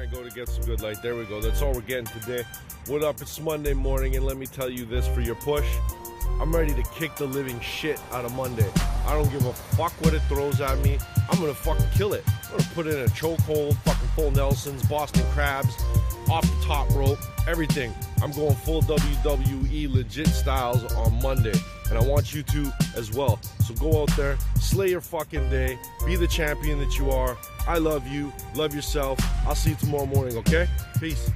I go to get some good light. There we go. That's all we're getting today. What up? It's Monday morning, and let me tell you this for your push. I'm ready to kick the living shit out of Monday. I don't give a fuck what it throws at me. I'm gonna fucking kill it. I'm gonna put in a chokehold, fucking full Nelsons, Boston crabs, off the top rope, everything. I'm going full WWE legit styles on Monday, and I want you to as well. So go out there, slay your fucking day, be the champion that you are. I love you, love yourself. I'll see you tomorrow morning, okay? Peace.